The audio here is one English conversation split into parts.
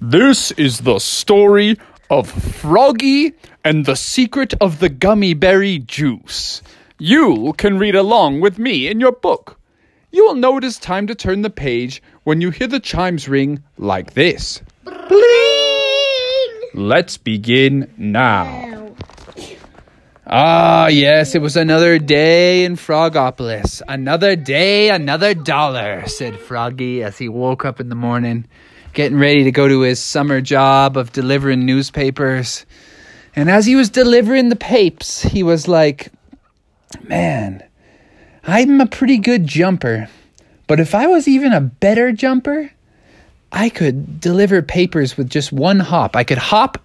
This is the story of Froggy and the secret of the gummy berry juice. You can read along with me in your book. You will know it is time to turn the page when you hear the chimes ring like this. Let's begin now. Ah, yes, it was another day in Frogopolis. Another day, another dollar, said Froggy as he woke up in the morning, getting ready to go to his summer job of delivering newspapers. And as he was delivering the papes, he was like, Man, I'm a pretty good jumper. But if I was even a better jumper, I could deliver papers with just one hop. I could hop.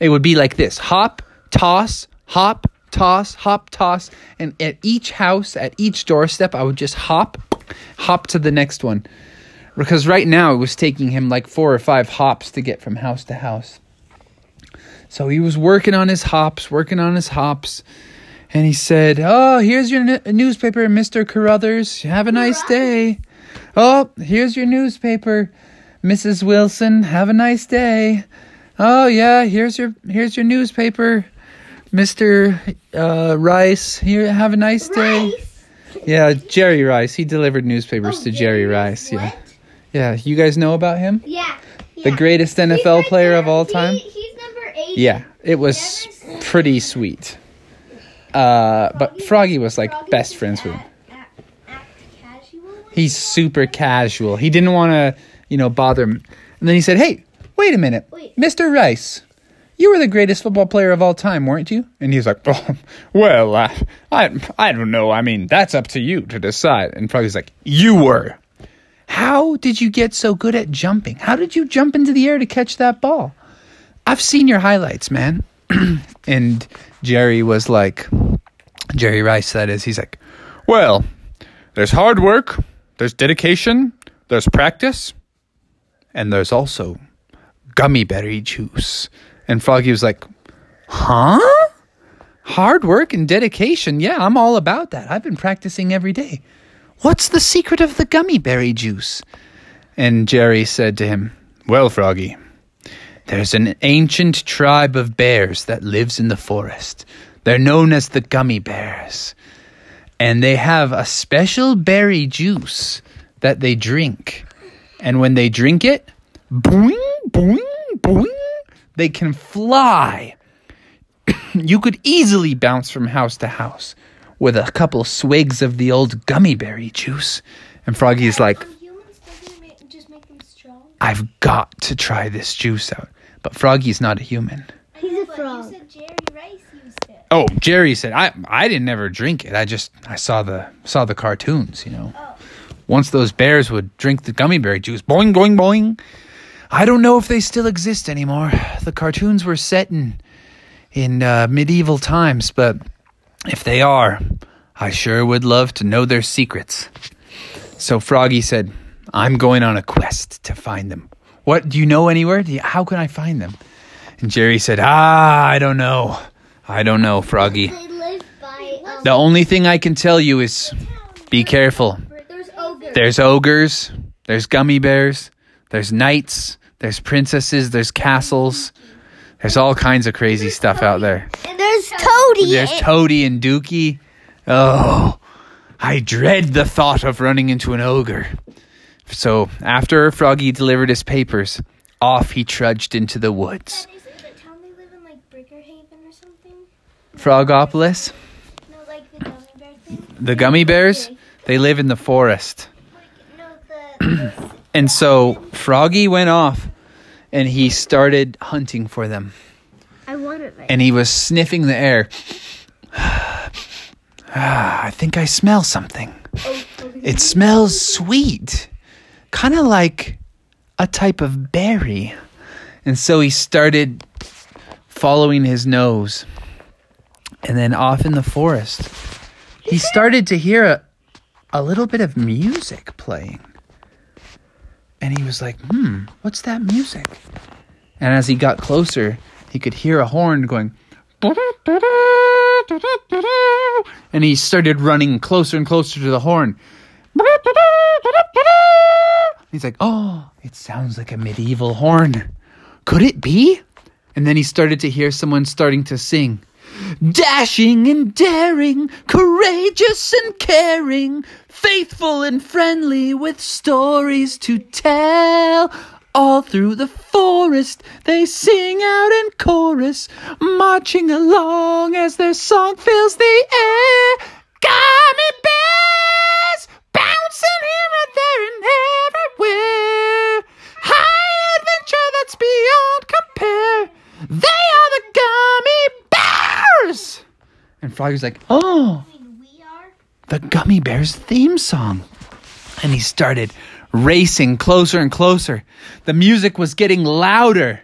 It would be like this hop, toss, hop, toss, hop, toss. And at each house, at each doorstep, I would just hop, hop to the next one. Because right now it was taking him like four or five hops to get from house to house. So he was working on his hops, working on his hops. And he said, Oh, here's your n- newspaper, Mr. Carruthers. Have a nice day. Oh, here's your newspaper, Mrs. Wilson. Have a nice day. Oh yeah, here's your here's your newspaper, Mr. Uh, Rice. Here, have a nice day. Yeah, Jerry Rice. He delivered newspapers to Jerry Rice. Yeah, yeah. You guys know about him? Yeah. The greatest NFL player of all time. he's number eight. Yeah, it was pretty sweet. Uh, but Froggy was like best friends with him. Casual. He's super casual. He didn't want to, you know, bother him. And then he said, "Hey, wait a minute, Wait. Mr. Rice, you were the greatest football player of all time, weren't you?" And he's like, oh, "Well, uh, I, I don't know. I mean, that's up to you to decide." And Froggy's like, "You were. How did you get so good at jumping? How did you jump into the air to catch that ball? I've seen your highlights, man." and Jerry was like, Jerry Rice, that is, he's like, well, there's hard work, there's dedication, there's practice, and there's also gummy berry juice. And Froggy was like, huh? Hard work and dedication. Yeah, I'm all about that. I've been practicing every day. What's the secret of the gummy berry juice? And Jerry said to him, Well, Froggy, there's an ancient tribe of bears that lives in the forest. They're known as the gummy bears. And they have a special berry juice that they drink. And when they drink it, boing, boing, boing, they can fly. you could easily bounce from house to house with a couple swigs of the old gummy berry juice. And Froggy's like, Humans doesn't make, just make them strong. I've got to try this juice out. But Froggy's not a human. He's a frog. Jerry Rice used it. Oh, Jerry said I I didn't never drink it. I just I saw the saw the cartoons, you know. Once those bears would drink the gummy berry juice, boing boing boing. I don't know if they still exist anymore. The cartoons were set in in uh, medieval times, but if they are, I sure would love to know their secrets. So Froggy said, "I'm going on a quest to find them. What do you know anywhere? You, how can I find them?" And Jerry said, "Ah, I don't know. I don't know, Froggy. They live by um, The only thing I can tell you is be careful. There's ogres. There's ogres, there's gummy bears, there's knights, there's princesses, there's castles. There's all kinds of crazy stuff out there. There's Toady. There's eh? Toady and Dookie. Oh, I dread the thought of running into an ogre. So, after Froggy delivered his papers, off he trudged into the woods. Is it the town they live in, like Brickerhaven or something? Frogopolis, No, like the gummy bear thing. the gummy bears, they live in the forest. No, the. And so Froggy went off and he started hunting for them. Right. And he was sniffing the air. Ah, I think I smell something. It smells sweet, kind of like a type of berry. And so he started following his nose. And then off in the forest, he started to hear a, a little bit of music playing. And he was like, hmm, what's that music? And as he got closer, he could hear a horn going. And he started running closer and closer to the horn. He's like, oh, it sounds like a medieval horn. Could it be? And then he started to hear someone starting to sing. Dashing and daring, courageous and caring, faithful and friendly with stories to tell. All through the forest they sing out in chorus, marching along as their song fills the air. Gummy bears, bouncing here and there and everywhere. High adventure that's beyond compare. They are the gummy bears. And Froggy's like, oh, we are. the Gummy Bears theme song. And he started racing closer and closer. The music was getting louder.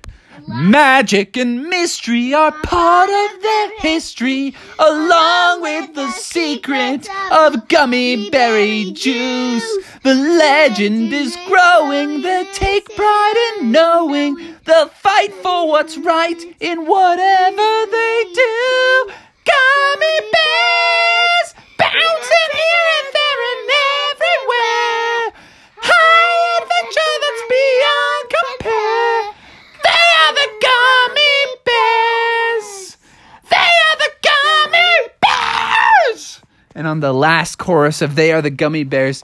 Magic and mystery are part of their history, along with the secret of gummy berry juice. The legend is growing, they take pride in knowing they'll fight for what's right in whatever they do. And on the last chorus of They Are the Gummy Bears,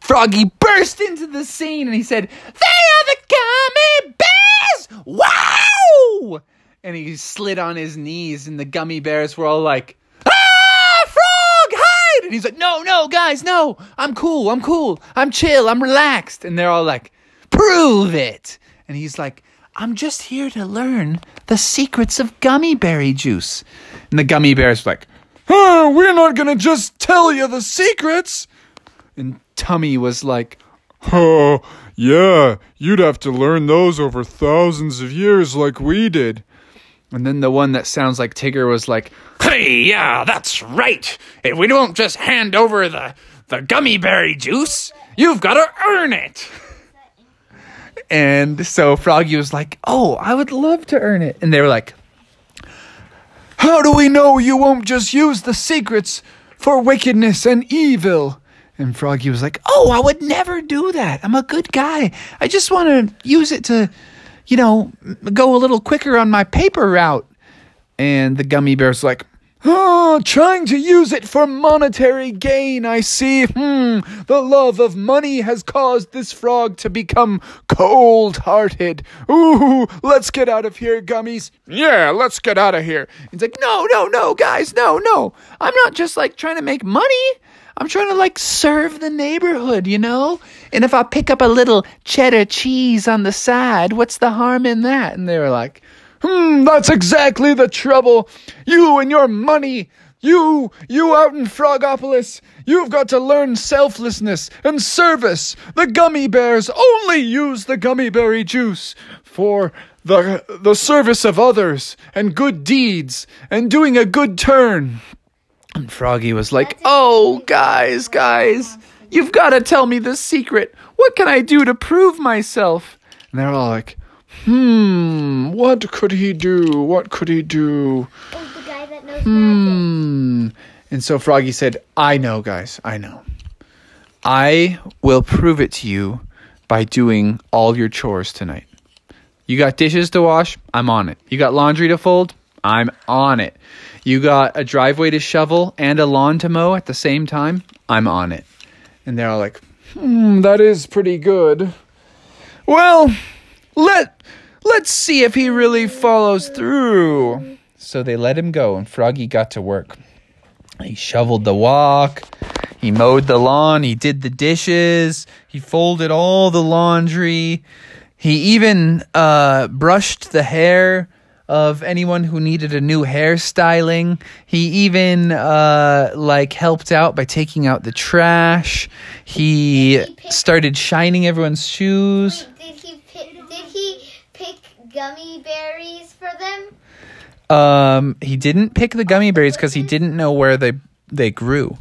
Froggy burst into the scene and he said, They are the gummy bears! Wow! And he slid on his knees, and the gummy bears were all like, Ah, frog, hide! And he's like, No, no, guys, no, I'm cool, I'm cool, I'm chill, I'm relaxed. And they're all like, Prove it! And he's like, I'm just here to learn the secrets of gummy berry juice. And the gummy bears like, Huh, we're not gonna just tell you the secrets. and Tummi was like, Oh, yeah, you'd have to learn those over thousands of years like we did. And then the one that sounds like Tigger was like, Hey, yeah, that's right. If we don't just hand over the, the gummy berry juice, you've got to earn it. and so Froggy was like, Oh, I would love to earn it. And they were like, How do we know you won't just use the secrets for wickedness and evil? and Froggy was like, Oh, I would never do that. I'm a good guy. I just want to use it to, you know, go a little quicker on my paper route. And the gummy bear's like, Oh, trying to use it for monetary gain, I see. Hmm, the love of money has caused this frog to become cold hearted. Ooh, let's get out of here, gummies. Yeah, let's get out of here. He's like, no, no, no, guys, no, no. I'm not just like trying to make money. I'm trying to like serve the neighborhood, you know? And if I pick up a little cheddar cheese on the side, what's the harm in that? And they were like, Hmm, that's exactly the trouble. You and your money. You, you out in Frogopolis, you've got to learn selflessness and service. The gummy bears only use the gummy berry juice for the, the service of others and good deeds and doing a good turn. and Froggy was like, oh, guys, guys, you've got to tell me the secret. What can I do to prove myself? And they're all like, hmm, what could he do? What could he do? Oh, the guy that knows magic. Hmm. And so Froggy said, I know, guys, I know. I will prove it to you by doing all your chores tonight. You got dishes to wash? I'm on it. You got laundry to fold? I'm on it. You got a driveway to shovel and a lawn to mow at the same time? I'm on it. And they're all like, Hmm, that is pretty good. Well, let let's see if he really follows through. So they let him go and Froggy got to work. He shoveled the walk, he mowed the lawn, he did the dishes, he folded all the laundry. He even uh, brushed the hair of anyone who needed a new hairstyling. He even uh, like helped out by taking out the trash. He started shining everyone's shoes. Wait, did he pick? Did he pick gummy berries for them? Um, he didn't pick the gummy berries because he didn't know where they they grew,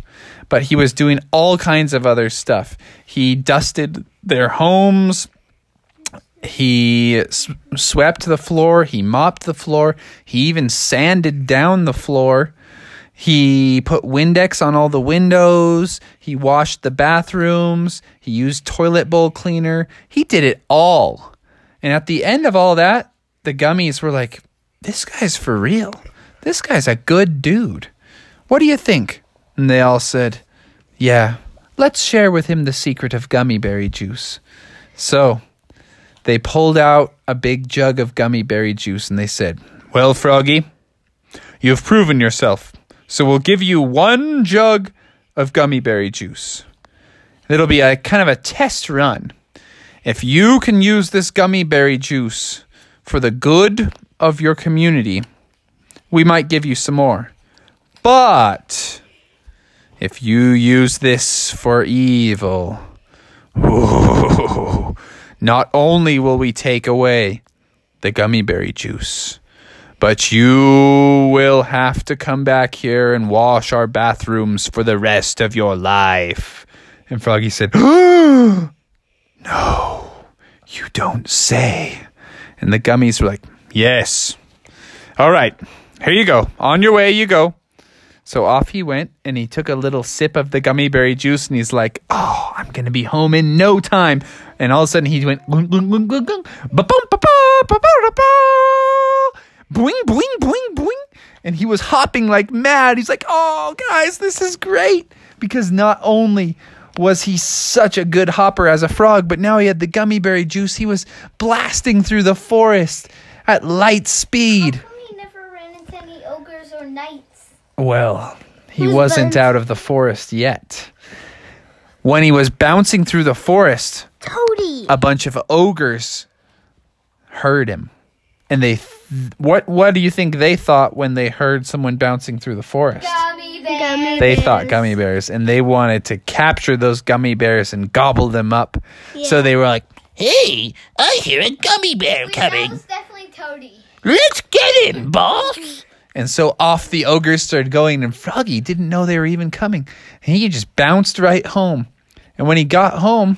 but he was doing all kinds of other stuff. He dusted their homes. He s- swept the floor. He mopped the floor. He even sanded down the floor. He put Windex on all the windows. He washed the bathrooms. He used toilet bowl cleaner. He did it all. And at the end of all that, the gummies were like, this guy's for real. This guy's a good dude. What do you think? And they all said, yeah, let's share with him the secret of gummy berry juice. So they pulled out a big jug of gummy berry juice and they said, Well, Froggy, you've proven yourself. So we'll give you one jug of gummy berry juice. It'll be a kind of a test run. If you can use this gummy berry juice for the good of your community, we might give you some more. But if you use this for evil, not only will we take away the gummy berry juice, but you will have to come back here and wash our bathrooms for the rest of your life. And Froggy said, No, you don't say. And the gummies were like, Yes. All right, here you go. On your way, you go. So off he went and he took a little sip of the gummy berry juice and he's like, Oh, I'm going to be home in no time. And all of a sudden he went, "Gung, gung, gung, gung, gung, ba-bum, ba-ba, boing, boing, boing, boing. And he was hopping like mad. He's like, Oh, guys, this is great. Because not only was he such a good hopper as a frog, but now he had the gummy berry juice. He was blasting through the forest at light speed. He never ran into any ogres or knights? Well, he Who's wasn't out of the forest yet. When he was bouncing through the forest, Toady. a bunch of ogres heard him. And they th- what what do you think they thought when they heard someone bouncing through the forest? Gummy bears. They thought gummy bears and they wanted to capture those gummy bears and gobble them up. So they were like, Hey, I hear a gummy bear Wait, that coming. was definitely Toady. Let's get him, boss. And so off the ogres started going, and Froggy didn't know they were even coming. And he just bounced right home. And when he got home,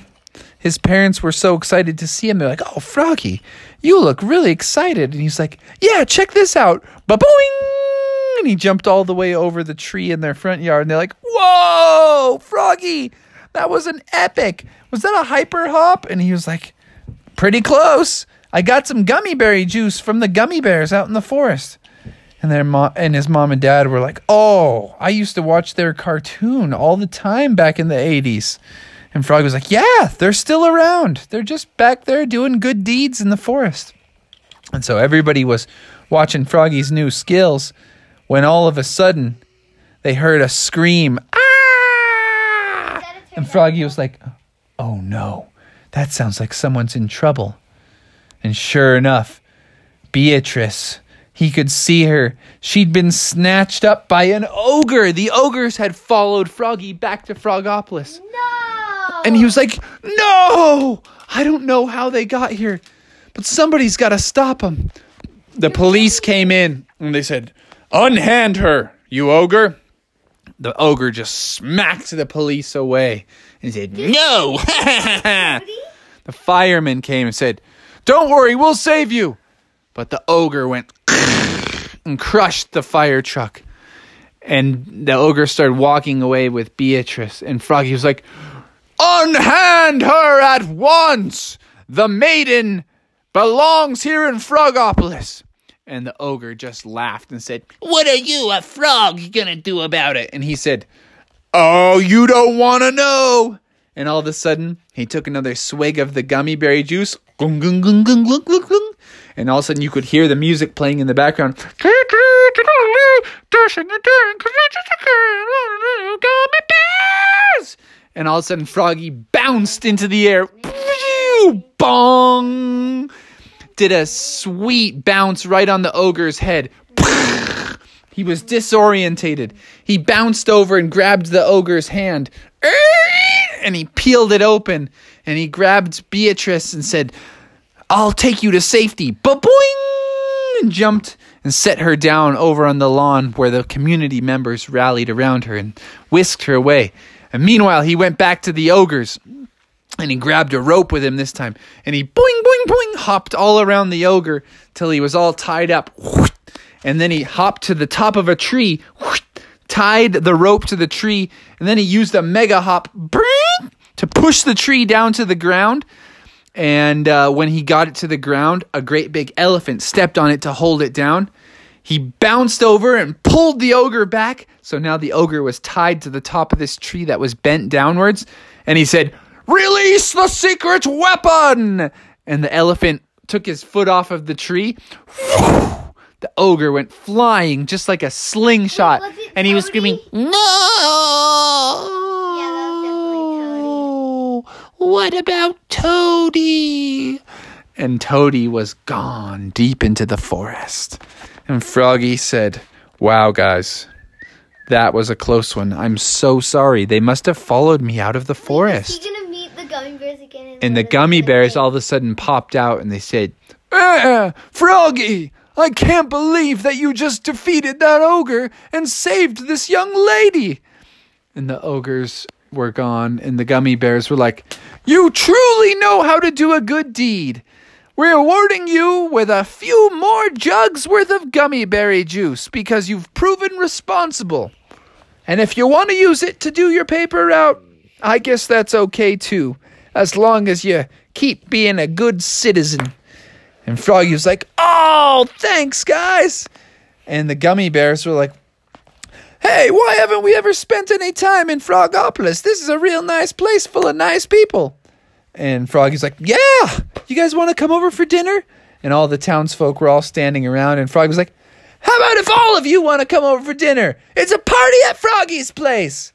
his parents were so excited to see him. They're like, Oh, Froggy, you look really excited. And he's like, Yeah, check this out. Ba boing! And he jumped all the way over the tree in their front yard. And they're like, Whoa, Froggy, that was an epic. Was that a hyper hop? And he was like, Pretty close. I got some gummy berry juice from the gummy bears out in the forest. And their mom and his mom and dad were like, "Oh, I used to watch their cartoon all the time back in the 80s." And Frog was like, "Yeah, they're still around. They're just back there doing good deeds in the forest." And so everybody was watching Froggy's new skills when all of a sudden they heard a scream, "Ah!" And Froggy was like, "Oh no. That sounds like someone's in trouble." And sure enough, Beatrice. He could see her. She'd been snatched up by an ogre. The ogres had followed Froggy back to Frogopolis. No. And he was like, No! I don't know how they got here, but somebody's got to stop them. The police came in and they said, Unhand her, you ogre. The ogre just smacked the police away and said, No! the fireman came and said, Don't worry, we'll save you. But the ogre went and crushed the fire truck. And the ogre started walking away with Beatrice. And Froggy was like, Unhand her at once! The maiden belongs here in Frogopolis. And the ogre just laughed and said, What are you, a frog, gonna do about it? and he said, Oh, you don't want to know. And all of a sudden, he took another swig of the gummy berry juice. And all of a sudden, you could hear the music playing in the background. And all of a sudden, Froggy bounced into the air. Bong! Did a sweet bounce right on the ogre's head. He was disorientated. He bounced over and grabbed the ogre's hand. And he peeled it open. And he grabbed Beatrice and said, I'll take you to safety. Ba-boing! And jumped and set her down over on the lawn where the community members rallied around her and whisked her away. And meanwhile, he went back to the ogres and he grabbed a rope with him this time and he boing boing boing hopped all around the ogre till he was all tied up and then he hopped to the top of a tree tied the rope to the tree, and then he used a mega hop to push the tree down to the ground. And uh, when he got it to the ground, a great big elephant stepped on it to hold it down. He bounced over and pulled the ogre back. So now the ogre was tied to the top of this tree that was bent downwards. And he said, Release the secret weapon! And the elephant took his foot off of the tree. The ogre went flying just like a slingshot. Was it And he was screaming, No. Yeah, that was definitely What about Toady? and Toady was gone deep into the forest. And Froggy said, Wow, guys, that was a close one. I'm so sorry. They must have followed me out of the forest. And the gummy bears all of a sudden popped out and they said, Eh, Froggy, I can't believe that you just defeated that ogre and saved this young lady. and the ogres were gone. And the gummy bears were like, You truly know how to do a good deed. We're awarding you with a few more jugs worth of gummy berry juice because you've proven responsible. And if you want to use it to do your paper route, I guess that's okay too, as long as you keep being a good citizen. And Froggy was like, Oh, thanks, guys. And the gummy bears were like, Hey, why haven't we ever spent any time in Frogopolis? This is a real nice place full of nice people. And Froggy's like, Yeah, you guys want to come over for dinner? And all the townsfolk were all standing around, and Froggy was like, How about if all of you want to come over for dinner? It's a party at Froggy's place.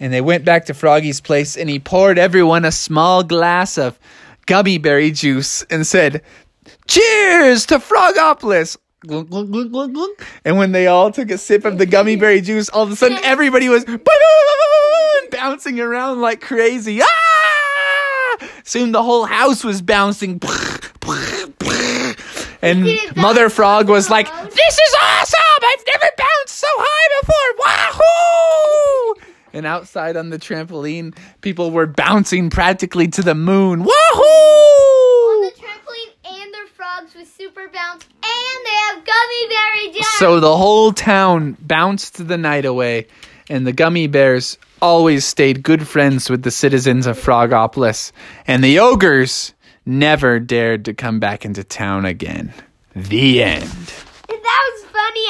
And they went back to Froggy's place, and he poured everyone a small glass of gummy berry juice and said, Cheers to Frogopolis! And when they all took a sip of the gummy berry juice, all of a sudden everybody was bouncing around like crazy. Ah! Soon the whole house was bouncing. And Mother Frog was like. This is awesome! I've never bounced so high before! Wahoo! And outside on the trampoline, people were bouncing practically to the moon. Woohoo! On the trampoline and their frogs with super bounce, and they have gummy berry jam. So the whole town bounced the night away, and the gummy bears always stayed good friends with the citizens of Frogopolis, and the ogres never dared to come back into town again. The end. that was funny.